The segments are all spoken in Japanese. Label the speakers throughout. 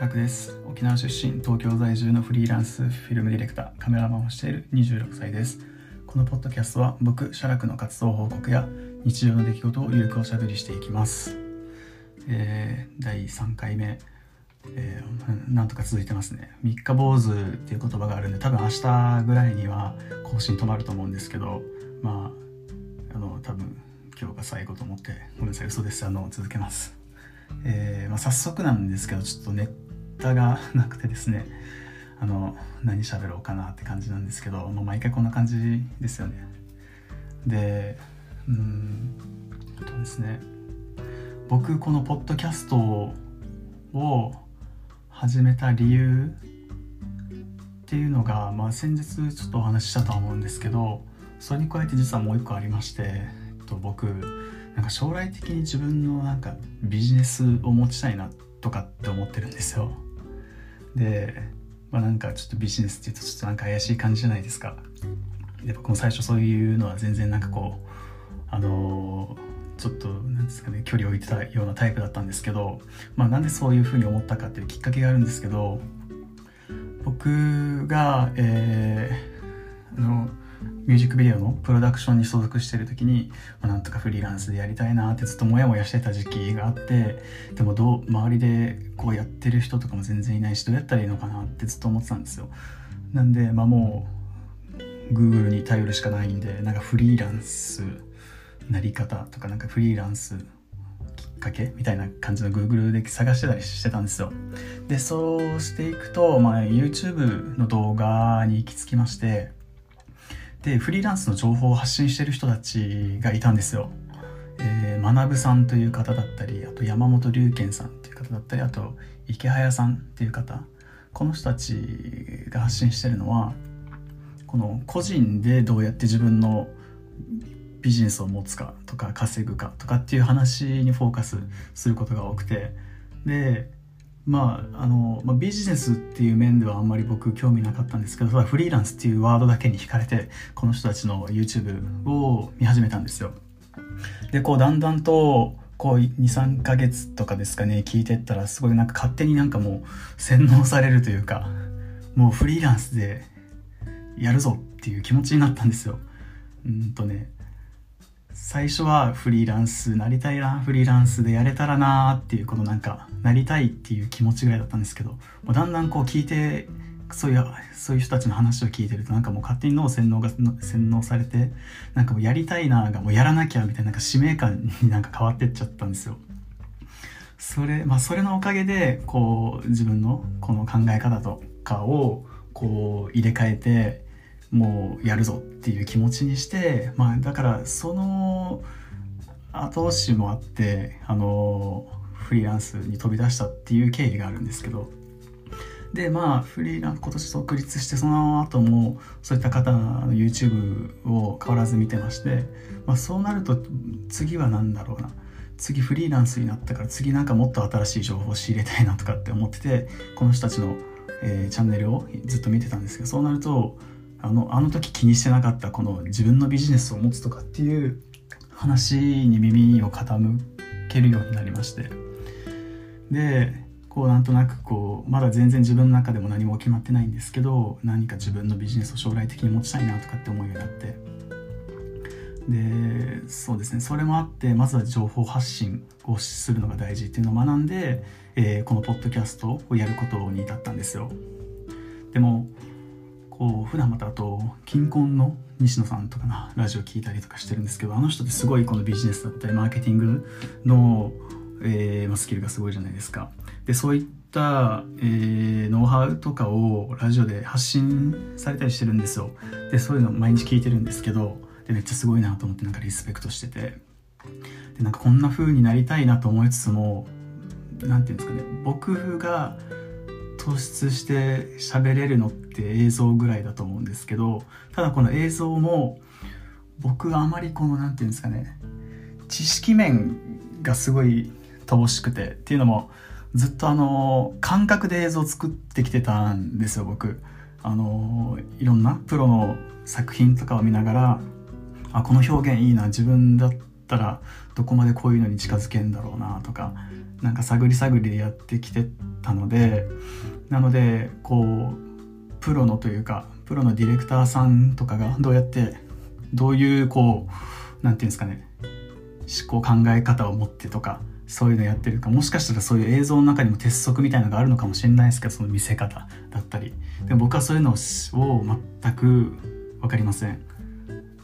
Speaker 1: 楽です。沖縄出身東京在住のフリーランスフィルムディレクターカメラマンをしている26歳です。このポッドキャストは僕写楽の活動報告や日常の出来事をゆるくおしゃべりしていきます、えー、第3回目、えー、なんとか続いてますね。三日坊主っていう言葉があるんで多分明日ぐらいには更新止まると思うんですけどまああの多分今日が最後と思ってごめんなさい嘘です。あの続けます。えー、まあ、早速なんですけどちょっとネタがなくてですねあの何喋ろうかなって感じなんですけど、まあ、毎回こんな感じですよね。でうんとですね僕このポッドキャストを始めた理由っていうのが、まあ、先日ちょっとお話ししたとは思うんですけどそれに加えて実はもう一個ありまして、えっと、僕なんか将来的に自分のなんかビジネスを持ちたいなとかって思ってるんですよ。でまあなんかちょっとビジネスっていうとちょっとなんか怪しい感じじゃないですか。で僕も最初そういうのは全然なんかこうあの、ちょっとなんですかね距離を置いてたようなタイプだったんですけどまあなんでそういうふうに思ったかっていうきっかけがあるんですけど僕がえー、あのミュージックビデオのプロダクションに所属してる時に、まあ、なんとかフリーランスでやりたいなってずっとモヤモヤしてた時期があってでもどう周りでこうやってる人とかも全然いないしどうやったらいいのかなってずっと思ってたんですよ。なんでまあもう Google に頼るしかないんでなんかフリーランスなり方とかなんかフリーランスきっかけみたいな感じの Google で探してたりしてたんですよ。でそうしていくと、まあ、YouTube の動画に行き着きましてでフリーランスの情報を発信してる人たちがいたんですよ。えー、学さんという方だったりあと山本龍賢さんっていう方だったりあと池早さんっていう方この人たちが発信してるのはこの個人でどうやって自分のビジネスを持つかとか稼ぐかとかっていう話にフォーカスすることが多くてでまああのまあ、ビジネスっていう面ではあんまり僕興味なかったんですけどただフリーランスっていうワードだけに惹かれてこの人たちの YouTube を見始めたんですよ。でこうだんだんとこう23ヶ月とかですかね聞いてったらすごいなんか勝手になんかもう洗脳されるというかもうフリーランスでやるぞっていう気持ちになったんですよ。うんとね最初はフリーランスなりたいなフリーランスでやれたらなっていうこのなんかなりたいっていう気持ちぐらいだったんですけどもうだんだんこう聞いてそういうそういう人たちの話を聞いてるとなんかもう勝手に脳洗脳が洗脳されてなんかもうやりたいながもうやらなきゃみたいななんか使命感になんか変わってっちゃったんですよ。それまあそれのおかげでこう自分のこの考え方とかをこう入れ替えてもうやるぞっていう気持ちにしてまあだからその後押しもあってあのフリーランスに飛び出したっていう経緯があるんですけど。でまあフリーランス今年独立してその後もそういった方の YouTube を変わらず見てまして、まあ、そうなると次は何だろうな。次フリーランスになったから次なんかもっと新しい情報を仕入れたいなとかって思っててこの人たちの、えー、チャンネルをずっと見てたんですけどそうなるとあのあの時気にしてなかったこの自分のビジネスを持つとかっていう話に耳を傾けるようになりまして。でこうなんとなくこうまだ全然自分の中でも何も決まってないんですけど何か自分のビジネスを将来的に持ちたいなとかって思うようになって。でそうですね。それもあってまずは情報発信をするのが大事っていうのを学んで、えー、このポッドキャストをやることに至ったんですよ。でもこう普段またあと金婚の西野さんとかなラジオ聞いたりとかしてるんですけどあの人ってすごいこのビジネスだったりマーケティングの、えー、スキルがすごいじゃないですか。でそういった、えー、ノウハウとかをラジオで発信されたりしてるんですよ。でそういうの毎日聞いてるんですけどでめっちゃすごいなと思ってなんかリスペクトしてて。でなんかこんな風になりたいなと思いつつも何て言うんですかね。僕が突出して喋れるのって映像ぐらいだと思うんですけどただこの映像も僕はあまりこの何て言うんですかね知識面がすごい乏しくてっていうのもずっとあの感覚で映像を作ってきてたんですよ僕。あのいろんなプロの作品とかを見ながらあこの表現いいな自分だっったらどこまでこういうのに近づけんだろうなとかなんか探り探りでやってきてたのでなのでこうプロのというかプロのディレクターさんとかがどうやってどういうこう何て言うんですかね思考考え方を持ってとかそういうのやってるかもしかしたらそういう映像の中にも鉄則みたいなのがあるのかもしれないですけどその見せ方だったり。でも僕はそういうのを全く分かりません。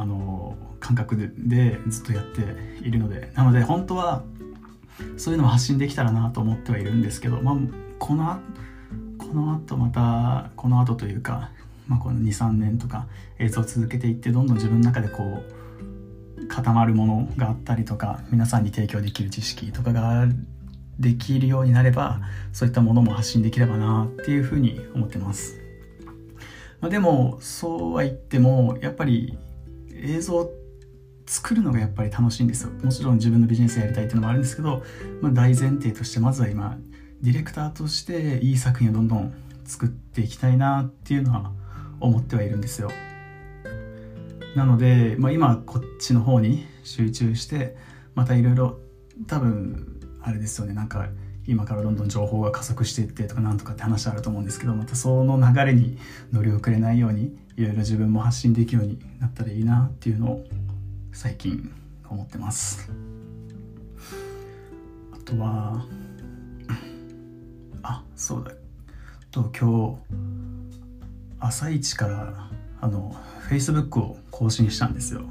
Speaker 1: あの感覚でずっとやっているのでなので本当はそういうのを発信できたらなと思ってはいるんですけど、まあ、このこの後またこの後というか、まあ、この23年とか映像を続けていってどんどん自分の中でこう固まるものがあったりとか皆さんに提供できる知識とかができるようになればそういったものも発信できればなっていうふうに思ってます。まあ、でもそうは言ってもやっぱり映像作るのがやっぱり楽しいんですよ。もちろん自分のビジネスやりたいっていうのもあるんですけど、まあ、大前提としてまずは今ディレクターとしていい作品をどんどん作っていきたいなっていうのは思ってはいるんですよ。なので、まあ、今こっちの方に集中してまたいろいろ多分あれですよね。なんか今からどんどん情報が加速していってとかなんとかって話あると思うんですけどまたその流れに乗り遅れないようにいろいろ自分も発信できるようになったらいいなっていうのを最近思ってます。あとはあそうだ。と今日朝一からあの Facebook を更新したんですよ。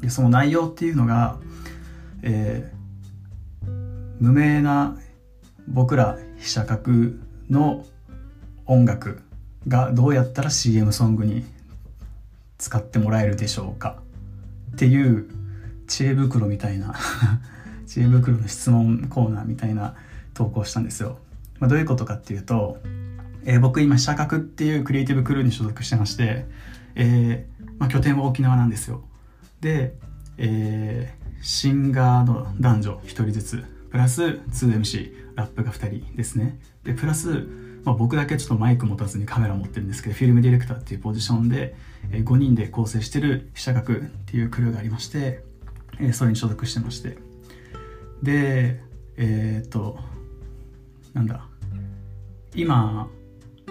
Speaker 1: でその内容っていうのが、えー、無名な僕ら被写角の音楽がどうやったら CM ソングに使ってもらえるでしょうか？っていう知恵袋みたいな 知恵袋の質問コーナーみたいな投稿したんですよ。まあ、どういうことかっていうと、えー、僕今社格っていうクリエイティブクルーに所属してまして、えー、まあ、拠点は沖縄なんですよ。で、えー、シンガーの男女1人ずつプラス 2MC ラップが2人ですね。でプラス、まあ、僕だけちょっとマイク持たずにカメラ持ってるんですけどフィルムディレクターっていうポジションで、5人で構成してる被写学っていうクルーがありまして、それに所属してまして。でえー、っとなんだ。今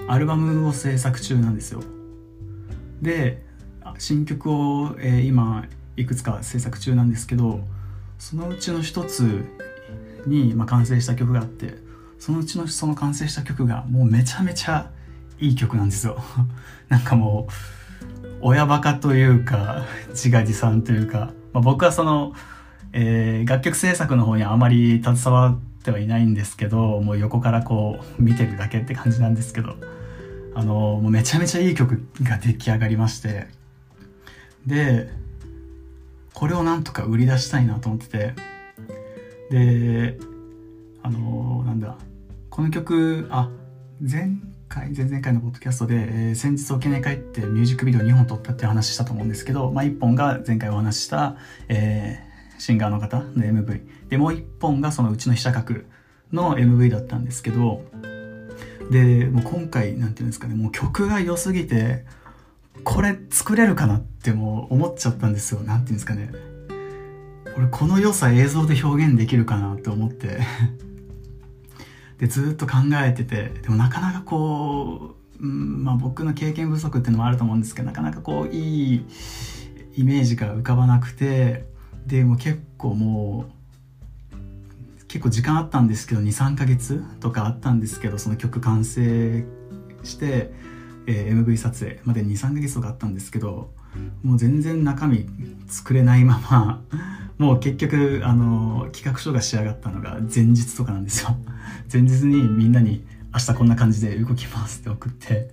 Speaker 1: アルバムを制作中なんですよ。で新曲を、えー、今いくつか制作中なんですけどそのうちの一つに、まあ、完成した曲があってそのうちのその完成した曲がもうめちゃめちゃいい曲なんですよ。なんかもう親バカというか自画自賛というか、まあ、僕はその、えー、楽曲制作の方にあまり携わってはいないんですけどもう横からこう見てるだけって感じなんですけどあのもうめちゃめちゃいい曲が出来上がりましてでこれをなんとか売り出したいなと思っててであのー、なんだこの曲あ前回前々回のポッドキャストで、えー、先日沖縄に帰ってミュージックビデオ2本撮ったって話したと思うんですけど、まあ、1本が前回お話しした、えー、シンガーの方の MV でもう1本がそのうちの被写角の MV だったんですけどでもう今回なんていうんですかねもう曲が良すぎてこれ作れるかなってもう思っちゃったんですよ。なんていうんですかね俺この良さ映像で表現できるかなって思って。でずっと考えててでもなかなかこう、うんまあ、僕の経験不足っていうのもあると思うんですけどなかなかこういいイメージが浮かばなくてでも結構もう結構時間あったんですけど23ヶ月とかあったんですけどその曲完成して、えー、MV 撮影まで23ヶ月とかあったんですけどもう全然中身作れないままもう結局あの企画書が仕上がったのが前日とかなんですよ。前日にみんなに明日こんな感じで動きますって送って。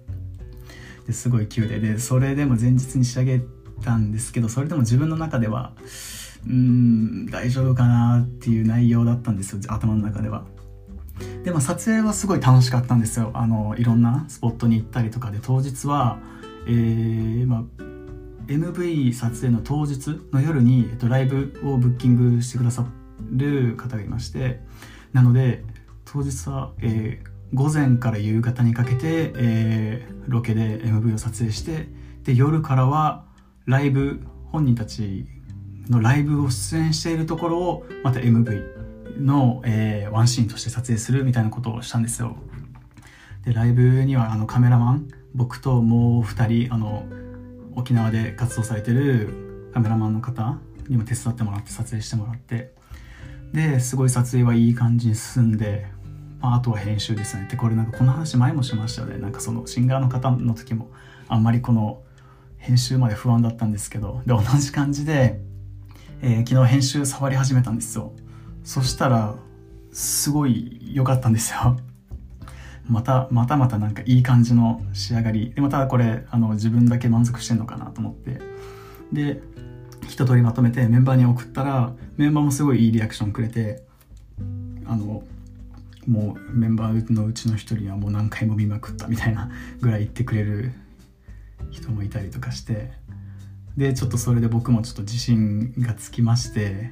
Speaker 1: ですごい急で。でそれでも前日に仕上げたんですけどそれでも自分の中ではうん大丈夫かなっていう内容だったんですよ。頭の中では。でも撮影はすごい楽しかったんですよ。あのいろんなスポットに行ったりとかで。当日はえー、まあ MV 撮影の当日の夜に、えっと、ライブをブッキングしてくださる方がいましてなので当日は、えー、午前から夕方にかけて、えー、ロケで MV を撮影してで夜からはライブ本人たちのライブを出演しているところをまた MV の、えー、ワンシーンとして撮影するみたいなことをしたんですよ。でライブにはあのカメラマン僕ともう2人あの沖縄で活動されてるカメラマンの方にも手伝ってもらって撮影してもらってですごい撮影はいい感じに進んで、まあ、あとは編集ですね。でこれなんかこの話前もしましたよね。なんかそのシンガーの方の時もあんまりこの編集まで不安だったんですけどで同じ感じで、えー、昨日編集触り始めたんですよ。そしたらすごい良かったんですよ。またまたまたなんかいい感じの仕上がり。でまたこれあの自分だけ満足してんのかなと思って。で一通りまとめてメンバーに送ったらメンバーもすごいいいリアクションくれてあのもうメンバーのうちの一人はもう何回も見まくったみたいなぐらい言ってくれる人もいたりとかして。でちょっとそれで僕もちょっと自信がつきまして。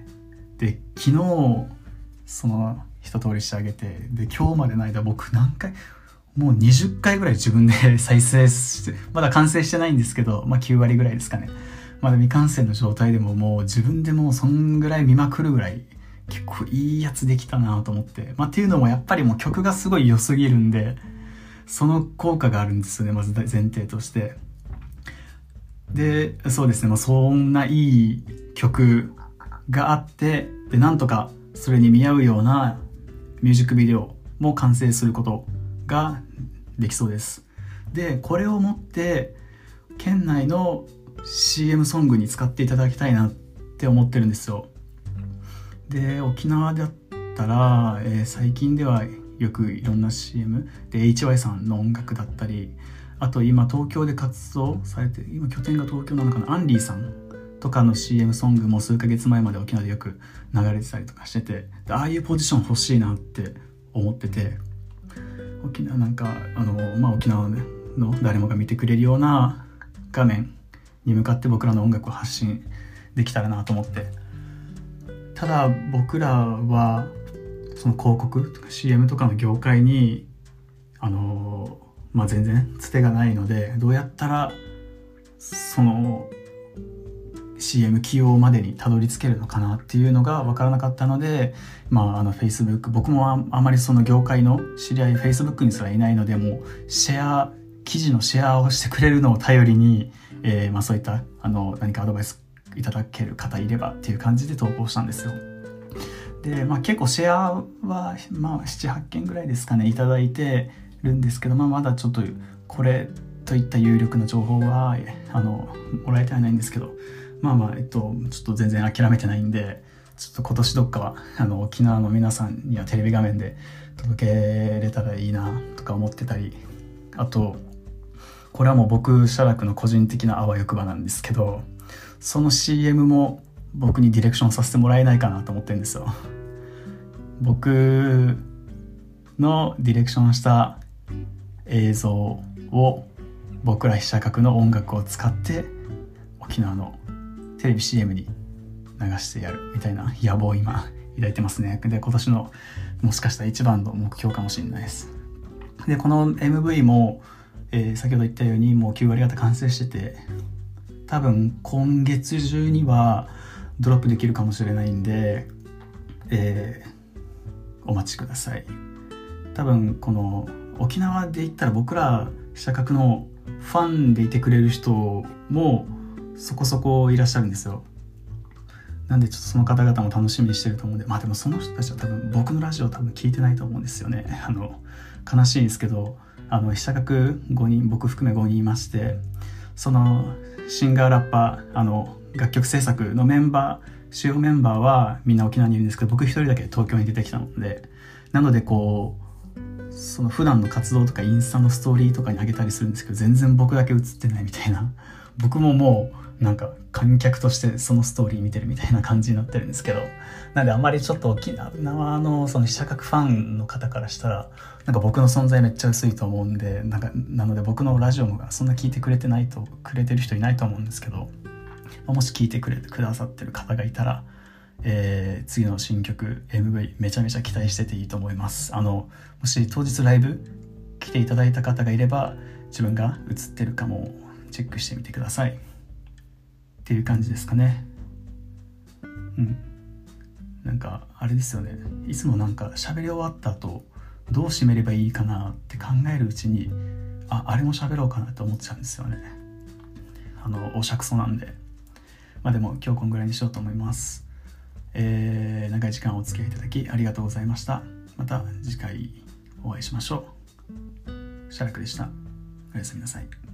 Speaker 1: で昨日その一通りしてあげてで今日までの間僕何回もう20回ぐらい自分で 再生してまだ完成してないんですけどまあ9割ぐらいですかねまだ未完成の状態でももう自分でもうそんぐらい見まくるぐらい結構いいやつできたなと思って。まあっていうのもやっぱりもう曲がすごい良すぎるんで、その効果があるんですよね、まず前提として。で、そうですね、まあそんないい曲があって、で、なんとかそれに見合うようなミュージックビデオも完成することができそうです。で、これをもって、県内の CM ソングに使っていただきたいなって思ってるんですよ。で沖縄だったら、えー、最近ではよくいろんな CM で HY さんの音楽だったりあと今東京で活動されて今拠点が東京なのかな？アンリーさんとかの CM ソングも数ヶ月前まで沖縄でよく流れてたりとかしててああいうポジション欲しいなって思ってて沖縄なんかあの、まあ、沖縄の誰もが見てくれるような画面に向かって僕らの音楽を発信できたらなと思って。ただ僕らはその広告とか CM とかの業界にあのまあ全然つてがないのでどうやったらその CM 起用までにたどり着けるのかなっていうのが分からなかったので、まあ、あの Facebook 僕もあまりその業界の知り合い Facebook にすらいないのでもうシェア記事のシェアをしてくれるのを頼りにえー、まあ、そういったあの何かアドバイスいただける方いればっていう感じで投稿したんですよ。で、まあ、結構シェアは、まあ、78件ぐらいですかねいただいてるんですけど、まあ、まだちょっとこれといった有力な情報はあのもらえてはないんですけどまあまあ、えっと、ちょっと全然諦めてないんでちょっと今年どっかはあの沖縄の皆さんにはテレビ画面で届けれたらいいなとか思ってたりあとこれはもう僕写楽の個人的なあわよくばなんですけどその CM も僕にディレクションさせてもらえないかなと思ってるんですよ。僕のディレクションした映像を僕ら被写角の音楽を使って沖縄のテレビ CM に流してやるみたいな野望を今抱いてますね。で今年のもしかしたら一番の目標かもしれないです。でこの MV もえー、先ほど言ったようにもう9割方完成してて多分今月中にはドロップできるかもしれないんで、えー、お待ちください。多分この沖縄で言ったら僕ら社格のファンでいてくれる人もそこそこいらっしゃるんですよ。なんでちょっとその方々も楽しみにしてると思うんで。まあでもその人たちは多分僕のラジオ多分聞いてないと思うんですよね。あの悲しいんですけどあの被写角5人僕含め5人いましてそのシンガーラッパーあの楽曲制作のメンバー主要メンバーはみんな沖縄にいるんですけど僕一人だけ東京に出てきたのでなのでこうその普段の活動とかインスタのストーリーとかにあげたりするんですけど全然僕だけ映ってないみたいな。僕ももうなんか観客としてそのストーリー見てるみたいな感じになってるんですけどなんであんまりちょっと沖縄のその被写角ファンの方からしたらなんか僕の存在めっちゃ薄いと思うんでなんかなので僕のラジオもそんな聞いてくれてないとくれてる人いないと思うんですけどもし聞いてくれてくださってる方がいたら、えー、次の新曲 MV めちゃめちゃ期待してていいと思います。あのもし当日ライブ来ていただいた方がいれば自分が映ってるかもチェックしてみてください。っていう感じですかね。うん。なんかあれですよね。いつもなんか喋り終わった後どう締めればいいかなって考えるうちにああれも喋ろうかなって思っちゃうんですよね。あのおしゃくそなんで。まあでも今日こんぐらいにしようと思います。えー、長い時間お付き合いいただきありがとうございました。また次回お会いしましょう。シャラクでした。おやすみなさい。